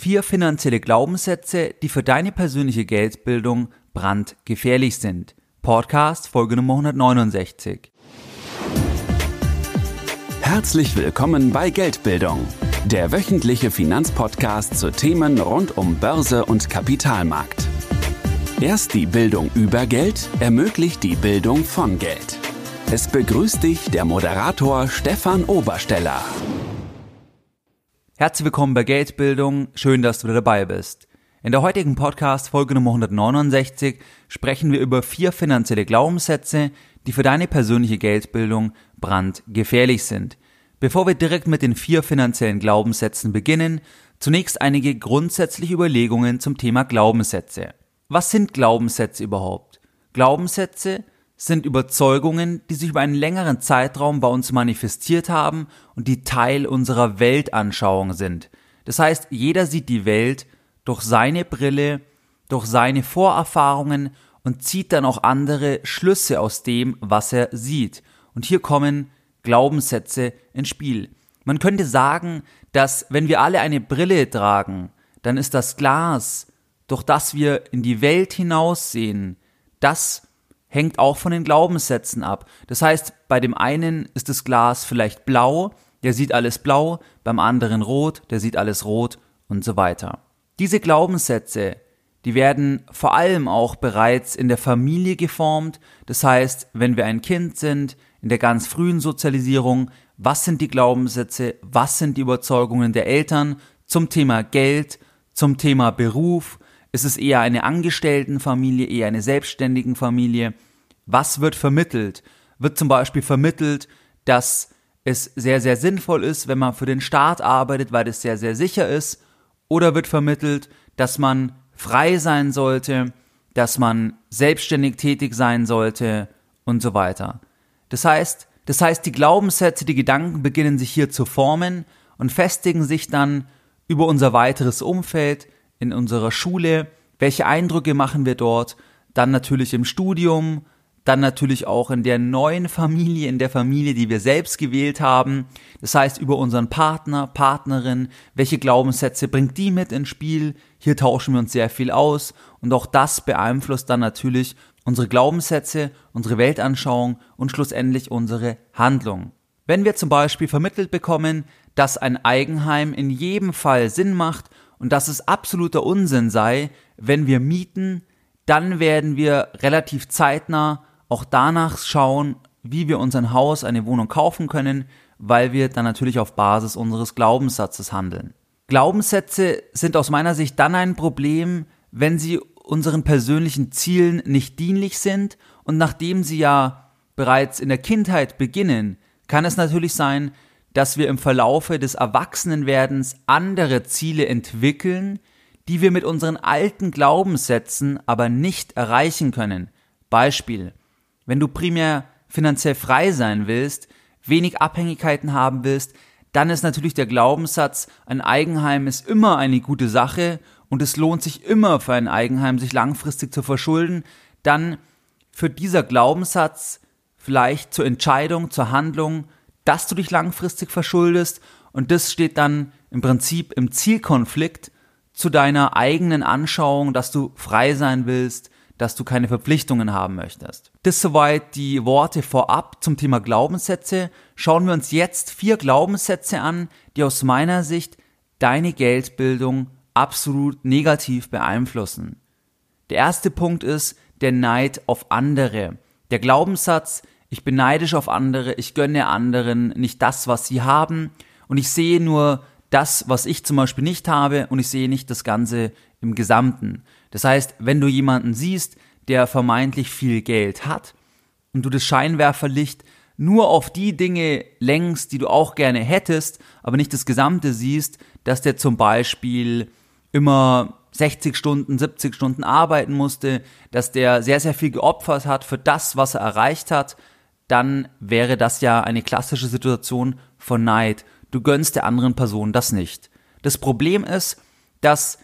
Vier finanzielle Glaubenssätze, die für deine persönliche Geldbildung brandgefährlich sind. Podcast Folge Nummer 169. Herzlich willkommen bei Geldbildung, der wöchentliche Finanzpodcast zu Themen rund um Börse und Kapitalmarkt. Erst die Bildung über Geld ermöglicht die Bildung von Geld. Es begrüßt dich der Moderator Stefan Obersteller. Herzlich willkommen bei Geldbildung, schön, dass du wieder dabei bist. In der heutigen Podcast Folge Nummer 169 sprechen wir über vier finanzielle Glaubenssätze, die für deine persönliche Geldbildung brandgefährlich sind. Bevor wir direkt mit den vier finanziellen Glaubenssätzen beginnen, zunächst einige grundsätzliche Überlegungen zum Thema Glaubenssätze. Was sind Glaubenssätze überhaupt? Glaubenssätze sind Überzeugungen, die sich über einen längeren Zeitraum bei uns manifestiert haben und die Teil unserer Weltanschauung sind. Das heißt, jeder sieht die Welt durch seine Brille, durch seine Vorerfahrungen und zieht dann auch andere Schlüsse aus dem, was er sieht. Und hier kommen Glaubenssätze ins Spiel. Man könnte sagen, dass wenn wir alle eine Brille tragen, dann ist das Glas, durch das wir in die Welt hinaussehen, das hängt auch von den Glaubenssätzen ab. Das heißt, bei dem einen ist das Glas vielleicht blau, der sieht alles blau, beim anderen rot, der sieht alles rot und so weiter. Diese Glaubenssätze, die werden vor allem auch bereits in der Familie geformt. Das heißt, wenn wir ein Kind sind, in der ganz frühen Sozialisierung, was sind die Glaubenssätze, was sind die Überzeugungen der Eltern zum Thema Geld, zum Thema Beruf, ist es eher eine Angestelltenfamilie, eher eine selbstständigen Familie? Was wird vermittelt? Wird zum Beispiel vermittelt, dass es sehr, sehr sinnvoll ist, wenn man für den Staat arbeitet, weil es sehr, sehr sicher ist? Oder wird vermittelt, dass man frei sein sollte, dass man selbstständig tätig sein sollte und so weiter? Das heißt, das heißt, die Glaubenssätze, die Gedanken beginnen sich hier zu formen und festigen sich dann über unser weiteres Umfeld, in unserer Schule, welche Eindrücke machen wir dort, dann natürlich im Studium, dann natürlich auch in der neuen Familie, in der Familie, die wir selbst gewählt haben. Das heißt, über unseren Partner, Partnerin, welche Glaubenssätze bringt die mit ins Spiel? Hier tauschen wir uns sehr viel aus und auch das beeinflusst dann natürlich unsere Glaubenssätze, unsere Weltanschauung und schlussendlich unsere Handlung. Wenn wir zum Beispiel vermittelt bekommen, dass ein Eigenheim in jedem Fall Sinn macht und dass es absoluter Unsinn sei, wenn wir mieten, dann werden wir relativ zeitnah auch danach schauen, wie wir uns ein Haus, eine Wohnung kaufen können, weil wir dann natürlich auf Basis unseres Glaubenssatzes handeln. Glaubenssätze sind aus meiner Sicht dann ein Problem, wenn sie unseren persönlichen Zielen nicht dienlich sind und nachdem sie ja bereits in der Kindheit beginnen, kann es natürlich sein, dass wir im Verlaufe des Erwachsenenwerdens andere Ziele entwickeln, die wir mit unseren alten Glaubenssätzen aber nicht erreichen können. Beispiel. Wenn du primär finanziell frei sein willst, wenig Abhängigkeiten haben willst, dann ist natürlich der Glaubenssatz, ein Eigenheim ist immer eine gute Sache und es lohnt sich immer für ein Eigenheim, sich langfristig zu verschulden, dann führt dieser Glaubenssatz vielleicht zur Entscheidung, zur Handlung, dass du dich langfristig verschuldest und das steht dann im Prinzip im Zielkonflikt zu deiner eigenen Anschauung, dass du frei sein willst, dass du keine Verpflichtungen haben möchtest. Das soweit die Worte vorab zum Thema Glaubenssätze. Schauen wir uns jetzt vier Glaubenssätze an, die aus meiner Sicht deine Geldbildung absolut negativ beeinflussen. Der erste Punkt ist der Neid auf andere. Der Glaubenssatz, ich bin neidisch auf andere, ich gönne anderen nicht das, was sie haben und ich sehe nur das, was ich zum Beispiel nicht habe und ich sehe nicht das Ganze im Gesamten. Das heißt, wenn du jemanden siehst, der vermeintlich viel Geld hat und du das Scheinwerferlicht nur auf die Dinge lenkst, die du auch gerne hättest, aber nicht das Gesamte siehst, dass der zum Beispiel immer 60 Stunden, 70 Stunden arbeiten musste, dass der sehr, sehr viel geopfert hat für das, was er erreicht hat, dann wäre das ja eine klassische Situation von Neid. Du gönnst der anderen Person das nicht. Das Problem ist, dass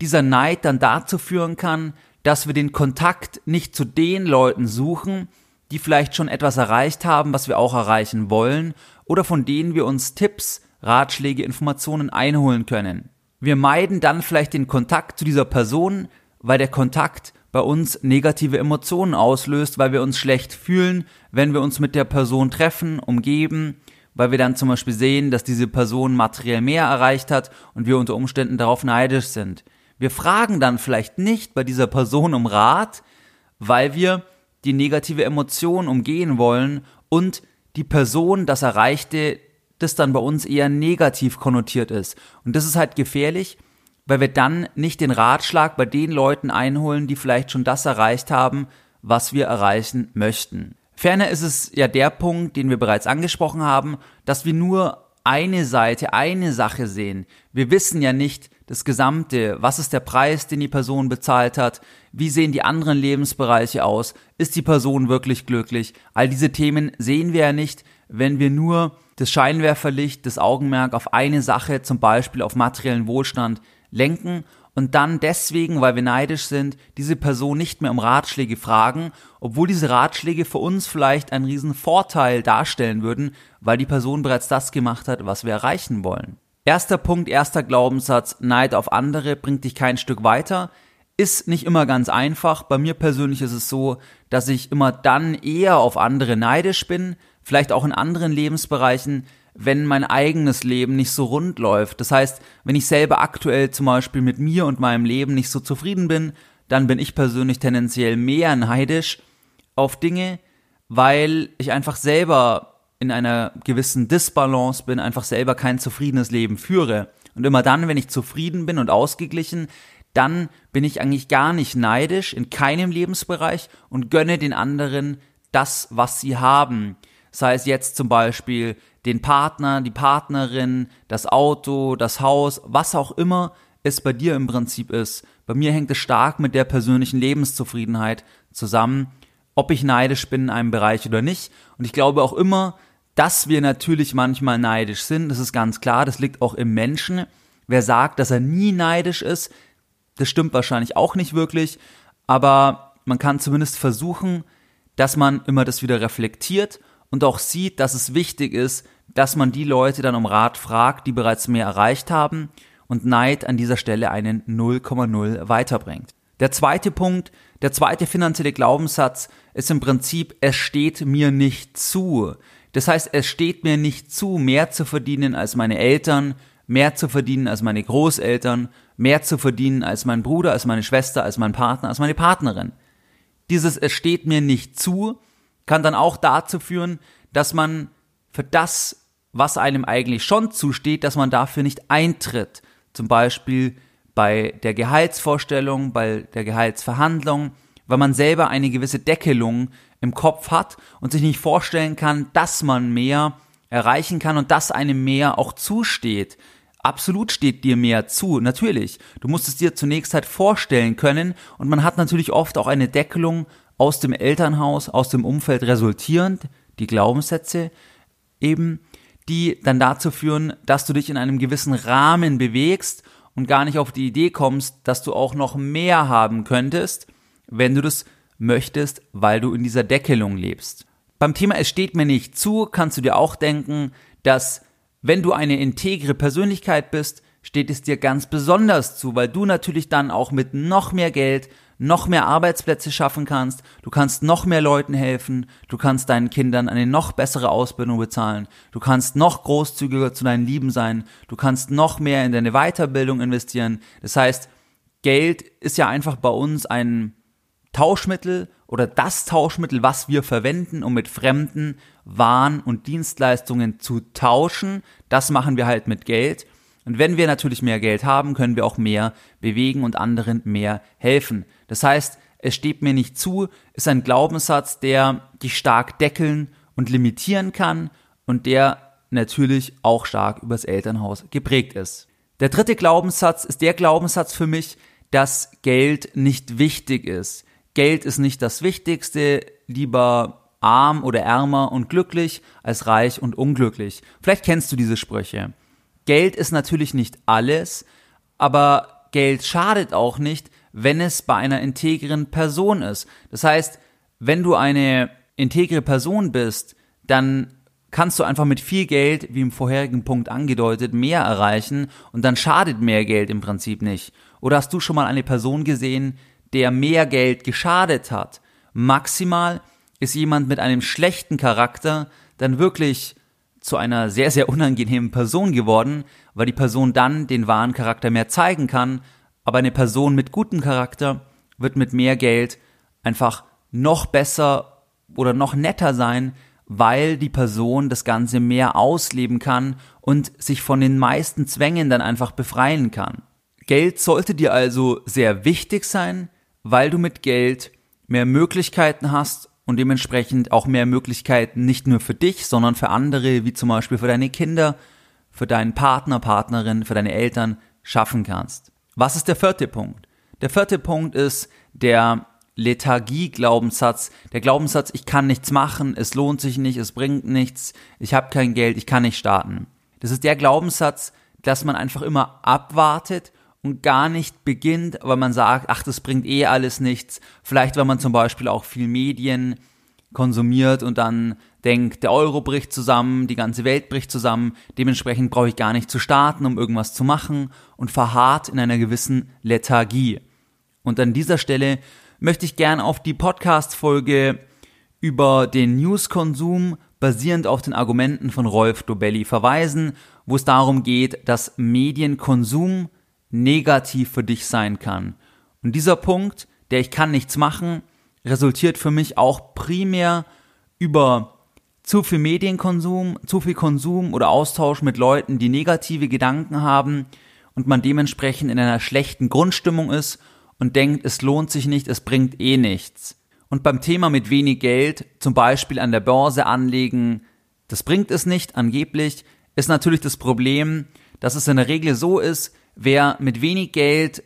dieser Neid dann dazu führen kann, dass wir den Kontakt nicht zu den Leuten suchen, die vielleicht schon etwas erreicht haben, was wir auch erreichen wollen, oder von denen wir uns Tipps, Ratschläge, Informationen einholen können. wir meiden dann vielleicht den Kontakt zu dieser Person, weil der Kontakt bei uns negative Emotionen auslöst, weil wir uns schlecht fühlen, wenn wir uns mit der Person treffen, umgeben, weil wir dann zum Beispiel sehen, dass diese Person materiell mehr erreicht hat und wir unter Umständen darauf neidisch sind. Wir fragen dann vielleicht nicht bei dieser Person um Rat, weil wir die negative Emotion umgehen wollen und die Person, das Erreichte, das dann bei uns eher negativ konnotiert ist. Und das ist halt gefährlich, weil wir dann nicht den Ratschlag bei den Leuten einholen, die vielleicht schon das erreicht haben, was wir erreichen möchten. Ferner ist es ja der Punkt, den wir bereits angesprochen haben, dass wir nur eine Seite, eine Sache sehen. Wir wissen ja nicht das Gesamte. Was ist der Preis, den die Person bezahlt hat? Wie sehen die anderen Lebensbereiche aus? Ist die Person wirklich glücklich? All diese Themen sehen wir ja nicht, wenn wir nur das Scheinwerferlicht, das Augenmerk auf eine Sache, zum Beispiel auf materiellen Wohlstand, lenken und dann deswegen, weil wir neidisch sind, diese Person nicht mehr um Ratschläge fragen, obwohl diese Ratschläge für uns vielleicht einen riesen Vorteil darstellen würden, weil die Person bereits das gemacht hat, was wir erreichen wollen. Erster Punkt, erster Glaubenssatz, Neid auf andere bringt dich kein Stück weiter. Ist nicht immer ganz einfach. Bei mir persönlich ist es so, dass ich immer dann eher auf andere neidisch bin, vielleicht auch in anderen Lebensbereichen, wenn mein eigenes Leben nicht so rund läuft. Das heißt, wenn ich selber aktuell zum Beispiel mit mir und meinem Leben nicht so zufrieden bin, dann bin ich persönlich tendenziell mehr neidisch auf Dinge, weil ich einfach selber in einer gewissen Disbalance bin, einfach selber kein zufriedenes Leben führe. Und immer dann, wenn ich zufrieden bin und ausgeglichen, dann bin ich eigentlich gar nicht neidisch in keinem Lebensbereich und gönne den anderen das, was sie haben. Sei es jetzt zum Beispiel den Partner, die Partnerin, das Auto, das Haus, was auch immer es bei dir im Prinzip ist. Bei mir hängt es stark mit der persönlichen Lebenszufriedenheit zusammen, ob ich neidisch bin in einem Bereich oder nicht. Und ich glaube auch immer, dass wir natürlich manchmal neidisch sind, das ist ganz klar, das liegt auch im Menschen. Wer sagt, dass er nie neidisch ist, das stimmt wahrscheinlich auch nicht wirklich, aber man kann zumindest versuchen, dass man immer das wieder reflektiert und auch sieht, dass es wichtig ist, dass man die Leute dann um Rat fragt, die bereits mehr erreicht haben und Neid an dieser Stelle einen 0,0 weiterbringt. Der zweite Punkt, der zweite finanzielle Glaubenssatz ist im Prinzip, es steht mir nicht zu. Das heißt, es steht mir nicht zu, mehr zu verdienen als meine Eltern, mehr zu verdienen als meine Großeltern, mehr zu verdienen als mein Bruder, als meine Schwester, als mein Partner, als meine Partnerin. Dieses es steht mir nicht zu kann dann auch dazu führen, dass man für das, was einem eigentlich schon zusteht, dass man dafür nicht eintritt. Zum Beispiel bei der Gehaltsvorstellung, bei der Gehaltsverhandlung, weil man selber eine gewisse Deckelung im Kopf hat und sich nicht vorstellen kann, dass man mehr erreichen kann und dass einem mehr auch zusteht. Absolut steht dir mehr zu, natürlich. Du musst es dir zunächst halt vorstellen können und man hat natürlich oft auch eine Deckelung aus dem Elternhaus, aus dem Umfeld resultierend, die Glaubenssätze eben, die dann dazu führen, dass du dich in einem gewissen Rahmen bewegst und gar nicht auf die Idee kommst, dass du auch noch mehr haben könntest, wenn du das möchtest, weil du in dieser Deckelung lebst. Beim Thema Es steht mir nicht zu, kannst du dir auch denken, dass wenn du eine integre Persönlichkeit bist, steht es dir ganz besonders zu, weil du natürlich dann auch mit noch mehr Geld noch mehr Arbeitsplätze schaffen kannst, du kannst noch mehr Leuten helfen, du kannst deinen Kindern eine noch bessere Ausbildung bezahlen, du kannst noch großzügiger zu deinen Lieben sein, du kannst noch mehr in deine Weiterbildung investieren. Das heißt, Geld ist ja einfach bei uns ein Tauschmittel oder das Tauschmittel, was wir verwenden, um mit fremden Waren und Dienstleistungen zu tauschen. Das machen wir halt mit Geld. Und wenn wir natürlich mehr Geld haben, können wir auch mehr bewegen und anderen mehr helfen. Das heißt, es steht mir nicht zu, ist ein Glaubenssatz, der dich stark deckeln und limitieren kann und der natürlich auch stark übers Elternhaus geprägt ist. Der dritte Glaubenssatz ist der Glaubenssatz für mich, dass Geld nicht wichtig ist. Geld ist nicht das Wichtigste, lieber arm oder ärmer und glücklich als reich und unglücklich. Vielleicht kennst du diese Sprüche. Geld ist natürlich nicht alles, aber Geld schadet auch nicht, wenn es bei einer integren Person ist. Das heißt, wenn du eine integre Person bist, dann kannst du einfach mit viel Geld, wie im vorherigen Punkt angedeutet, mehr erreichen und dann schadet mehr Geld im Prinzip nicht. Oder hast du schon mal eine Person gesehen, der mehr Geld geschadet hat? Maximal ist jemand mit einem schlechten Charakter dann wirklich zu einer sehr, sehr unangenehmen Person geworden, weil die Person dann den wahren Charakter mehr zeigen kann, aber eine Person mit gutem Charakter wird mit mehr Geld einfach noch besser oder noch netter sein, weil die Person das Ganze mehr ausleben kann und sich von den meisten Zwängen dann einfach befreien kann. Geld sollte dir also sehr wichtig sein, weil du mit Geld mehr Möglichkeiten hast und dementsprechend auch mehr Möglichkeiten nicht nur für dich, sondern für andere, wie zum Beispiel für deine Kinder, für deinen Partner, Partnerin, für deine Eltern schaffen kannst. Was ist der vierte Punkt? Der vierte Punkt ist der Lethargie-Glaubenssatz, der Glaubenssatz, ich kann nichts machen, es lohnt sich nicht, es bringt nichts, ich habe kein Geld, ich kann nicht starten. Das ist der Glaubenssatz, dass man einfach immer abwartet und gar nicht beginnt, weil man sagt, ach, das bringt eh alles nichts. Vielleicht, wenn man zum Beispiel auch viel Medien konsumiert und dann denkt, der Euro bricht zusammen, die ganze Welt bricht zusammen, dementsprechend brauche ich gar nicht zu starten, um irgendwas zu machen und verharrt in einer gewissen Lethargie. Und an dieser Stelle möchte ich gern auf die Podcast-Folge über den News-Konsum basierend auf den Argumenten von Rolf Dobelli verweisen, wo es darum geht, dass Medienkonsum negativ für dich sein kann. Und dieser Punkt, der ich kann nichts machen, resultiert für mich auch primär über zu viel Medienkonsum, zu viel Konsum oder Austausch mit Leuten, die negative Gedanken haben und man dementsprechend in einer schlechten Grundstimmung ist und denkt, es lohnt sich nicht, es bringt eh nichts. Und beim Thema mit wenig Geld, zum Beispiel an der Börse anlegen, das bringt es nicht, angeblich, ist natürlich das Problem, dass es in der Regel so ist, wer mit wenig Geld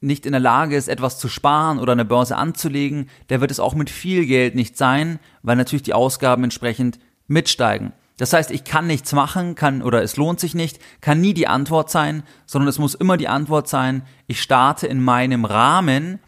nicht in der Lage ist, etwas zu sparen oder eine Börse anzulegen, der wird es auch mit viel Geld nicht sein, weil natürlich die Ausgaben entsprechend mitsteigen. Das heißt, ich kann nichts machen, kann oder es lohnt sich nicht, kann nie die Antwort sein, sondern es muss immer die Antwort sein, ich starte in meinem Rahmen,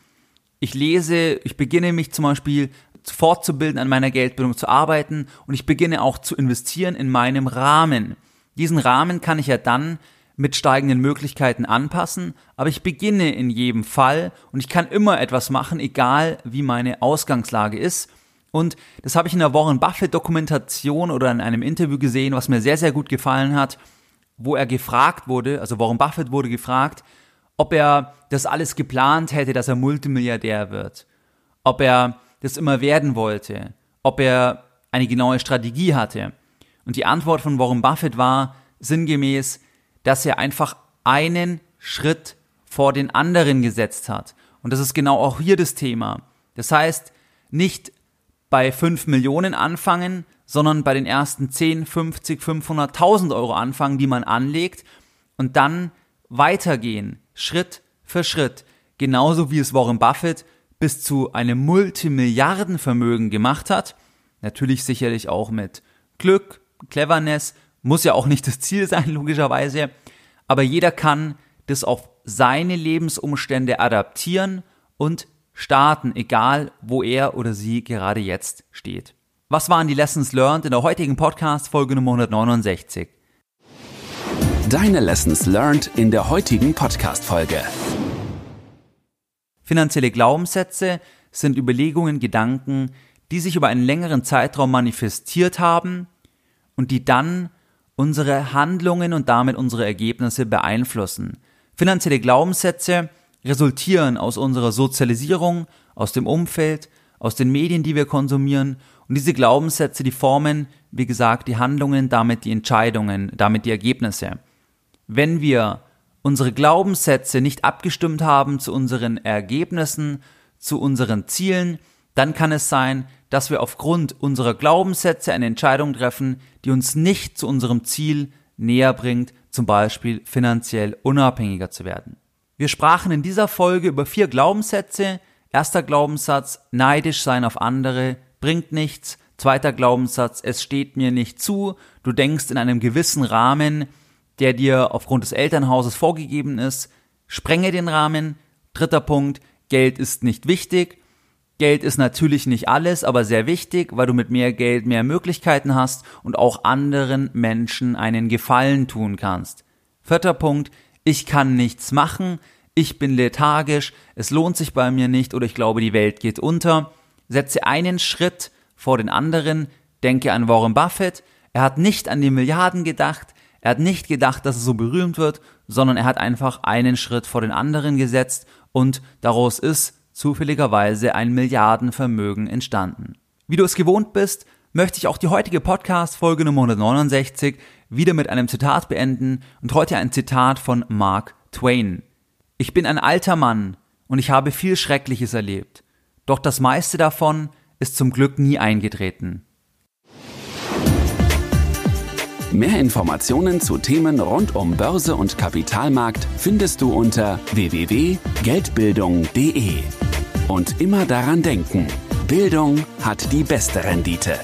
ich lese, ich beginne mich zum Beispiel fortzubilden, an meiner Geldbildung zu arbeiten und ich beginne auch zu investieren in meinem Rahmen. Diesen Rahmen kann ich ja dann mit steigenden Möglichkeiten anpassen, aber ich beginne in jedem Fall und ich kann immer etwas machen, egal wie meine Ausgangslage ist. Und das habe ich in der Warren Buffett Dokumentation oder in einem Interview gesehen, was mir sehr, sehr gut gefallen hat, wo er gefragt wurde, also Warren Buffett wurde gefragt, ob er das alles geplant hätte, dass er Multimilliardär wird, ob er das immer werden wollte, ob er eine genaue Strategie hatte. Und die Antwort von Warren Buffett war sinngemäß, dass er einfach einen Schritt vor den anderen gesetzt hat. Und das ist genau auch hier das Thema. Das heißt, nicht bei 5 Millionen anfangen, sondern bei den ersten 10, 50, 500, 1000 Euro anfangen, die man anlegt und dann weitergehen, Schritt für Schritt. Genauso wie es Warren Buffett bis zu einem Multimilliardenvermögen gemacht hat. Natürlich sicherlich auch mit Glück, Cleverness, muss ja auch nicht das Ziel sein, logischerweise. Aber jeder kann das auf seine Lebensumstände adaptieren und starten, egal wo er oder sie gerade jetzt steht. Was waren die Lessons learned in der heutigen Podcast Folge Nummer 169? Deine Lessons learned in der heutigen Podcast Folge. Finanzielle Glaubenssätze sind Überlegungen, Gedanken, die sich über einen längeren Zeitraum manifestiert haben und die dann unsere Handlungen und damit unsere Ergebnisse beeinflussen. Finanzielle Glaubenssätze resultieren aus unserer Sozialisierung, aus dem Umfeld, aus den Medien, die wir konsumieren. Und diese Glaubenssätze, die formen, wie gesagt, die Handlungen, damit die Entscheidungen, damit die Ergebnisse. Wenn wir unsere Glaubenssätze nicht abgestimmt haben zu unseren Ergebnissen, zu unseren Zielen, dann kann es sein, dass wir aufgrund unserer Glaubenssätze eine Entscheidung treffen, die uns nicht zu unserem Ziel näher bringt, zum Beispiel finanziell unabhängiger zu werden. Wir sprachen in dieser Folge über vier Glaubenssätze. Erster Glaubenssatz, neidisch sein auf andere, bringt nichts. Zweiter Glaubenssatz, es steht mir nicht zu. Du denkst in einem gewissen Rahmen, der dir aufgrund des Elternhauses vorgegeben ist. Sprenge den Rahmen. Dritter Punkt, Geld ist nicht wichtig. Geld ist natürlich nicht alles, aber sehr wichtig, weil du mit mehr Geld mehr Möglichkeiten hast und auch anderen Menschen einen Gefallen tun kannst. Vierter Punkt, ich kann nichts machen, ich bin lethargisch, es lohnt sich bei mir nicht oder ich glaube, die Welt geht unter. Setze einen Schritt vor den anderen, denke an Warren Buffett, er hat nicht an die Milliarden gedacht, er hat nicht gedacht, dass er so berühmt wird, sondern er hat einfach einen Schritt vor den anderen gesetzt und daraus ist zufälligerweise ein Milliardenvermögen entstanden. Wie du es gewohnt bist, möchte ich auch die heutige Podcast-Folge Nummer 169 wieder mit einem Zitat beenden und heute ein Zitat von Mark Twain. Ich bin ein alter Mann und ich habe viel Schreckliches erlebt. Doch das meiste davon ist zum Glück nie eingetreten. Mehr Informationen zu Themen rund um Börse und Kapitalmarkt findest du unter www.geldbildung.de. Und immer daran denken, Bildung hat die beste Rendite.